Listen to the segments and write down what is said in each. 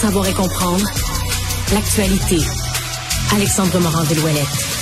Savoir et comprendre l'actualité. Alexandre Morand-Villouellette.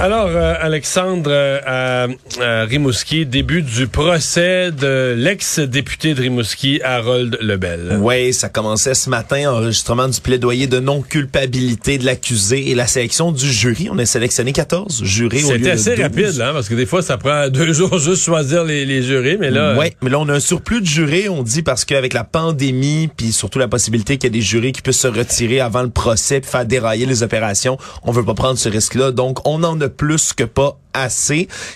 Alors, euh, Alexandre, euh, à, à Rimouski, début du procès de l'ex-député de Rimouski, Harold Lebel. Oui, ça commençait ce matin, enregistrement du plaidoyer de non-culpabilité de l'accusé et la sélection du jury. On a sélectionné 14 jurés au lieu de C'était assez 12. rapide, hein, parce que des fois, ça prend deux jours juste choisir les, les jurés, mais là... Oui, mais là, on a un surplus de jurés, on dit, parce qu'avec la pandémie, puis surtout la possibilité qu'il y ait des jurés qui puissent se retirer avant le procès puis faire dérailler les opérations, on veut pas prendre ce risque-là. Donc, on en a plus que pas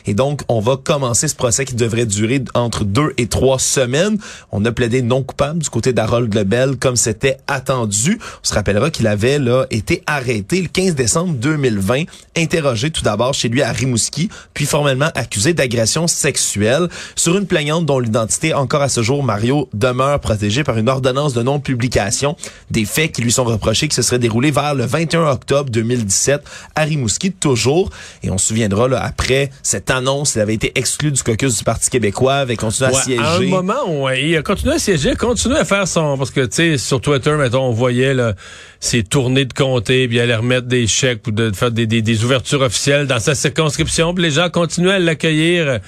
Et donc, on va commencer ce procès qui devrait durer entre deux et trois semaines. On a plaidé non coupable du côté d'Harold Lebel, comme c'était attendu. On se rappellera qu'il avait là été arrêté le 15 décembre 2020, interrogé tout d'abord chez lui à Rimouski, puis formellement accusé d'agression sexuelle sur une plaignante dont l'identité, encore à ce jour, Mario, demeure protégée par une ordonnance de non-publication des faits qui lui sont reprochés qui se seraient déroulés vers le 21 octobre 2017 à Rimouski, toujours. Et on se souviendra, là, après cette annonce, il avait été exclu du caucus du Parti québécois, avait continué à siéger. à un moment, ouais, il a continué à siéger, continué à faire son... Parce que, tu sais, sur Twitter, mettons, on voyait là, ses tournées de comté, puis il allait remettre des chèques ou de faire des, des, des ouvertures officielles dans sa circonscription, puis les gens continuaient à l'accueillir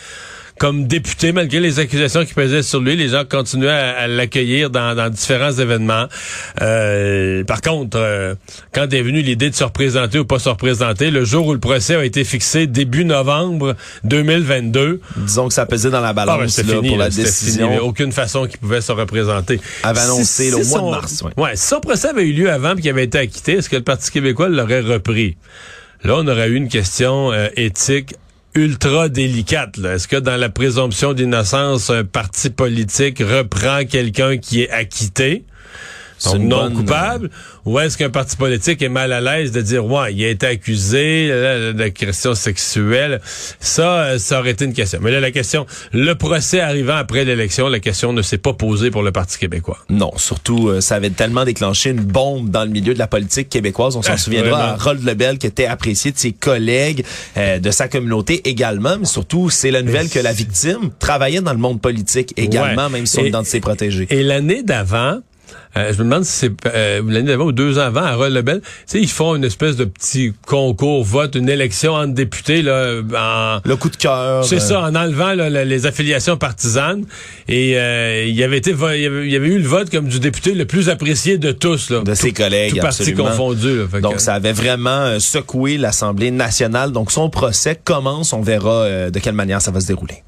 comme député, malgré les accusations qui pesaient sur lui. Les gens continuaient à, à l'accueillir dans, dans différents événements. Euh, par contre, euh, quand est venue l'idée de se représenter ou pas se représenter, le jour où le procès a été fixé, début novembre 2022, Disons que ça pesait dans la ah, ben, balance là, fini, pour là, la décision. fini. Il y avait aucune façon qu'il pouvait se représenter. Avait annoncé, là, au mois de son- mars, ouais. Ouais, si son procès avait eu lieu avant puis qu'il avait été acquitté, est-ce que le Parti québécois l'aurait repris? Là, on aurait eu une question euh, éthique ultra délicate. Est-ce que dans la présomption d'innocence, un parti politique reprend quelqu'un qui est acquitté? C'est non bonne- euh, coupable, ou est-ce qu'un parti politique est mal à l'aise de dire ouais, il a été accusé là, d'agression sexuelle, ça, euh, ça aurait été une question. Mais là, la question, le procès arrivant après l'élection, la question ne s'est pas posée pour le Parti québécois. Non, surtout, euh, ça avait tellement déclenché une bombe dans le milieu de la politique québécoise. On s'en Ah, souviendra Harold Lebel, qui était apprécié de ses collègues, euh, de sa communauté également. Mais surtout, c'est la nouvelle que la victime travaillait dans le monde politique également, Ouais. même si son Et- identité est protégée. Et l'année d'avant, euh, je me demande si c'est euh, l'année d'avant ou deux ans avant, à Lebel, tu sais, ils font une espèce de petit concours, vote, une élection entre députés là, en, Le coup de cœur. C'est euh, ça, en enlevant là, les affiliations partisanes. Et euh, il, avait été, vo- il, y avait, il y avait eu le vote comme du député le plus apprécié de tous. Là, de Tout- ses collègues, Tout parti absolument. confondu. Là, Fait Donc, que- ça avait vraiment secoué l'Assemblée nationale. Donc, son procès commence. On verra euh, de quelle manière ça va se dérouler.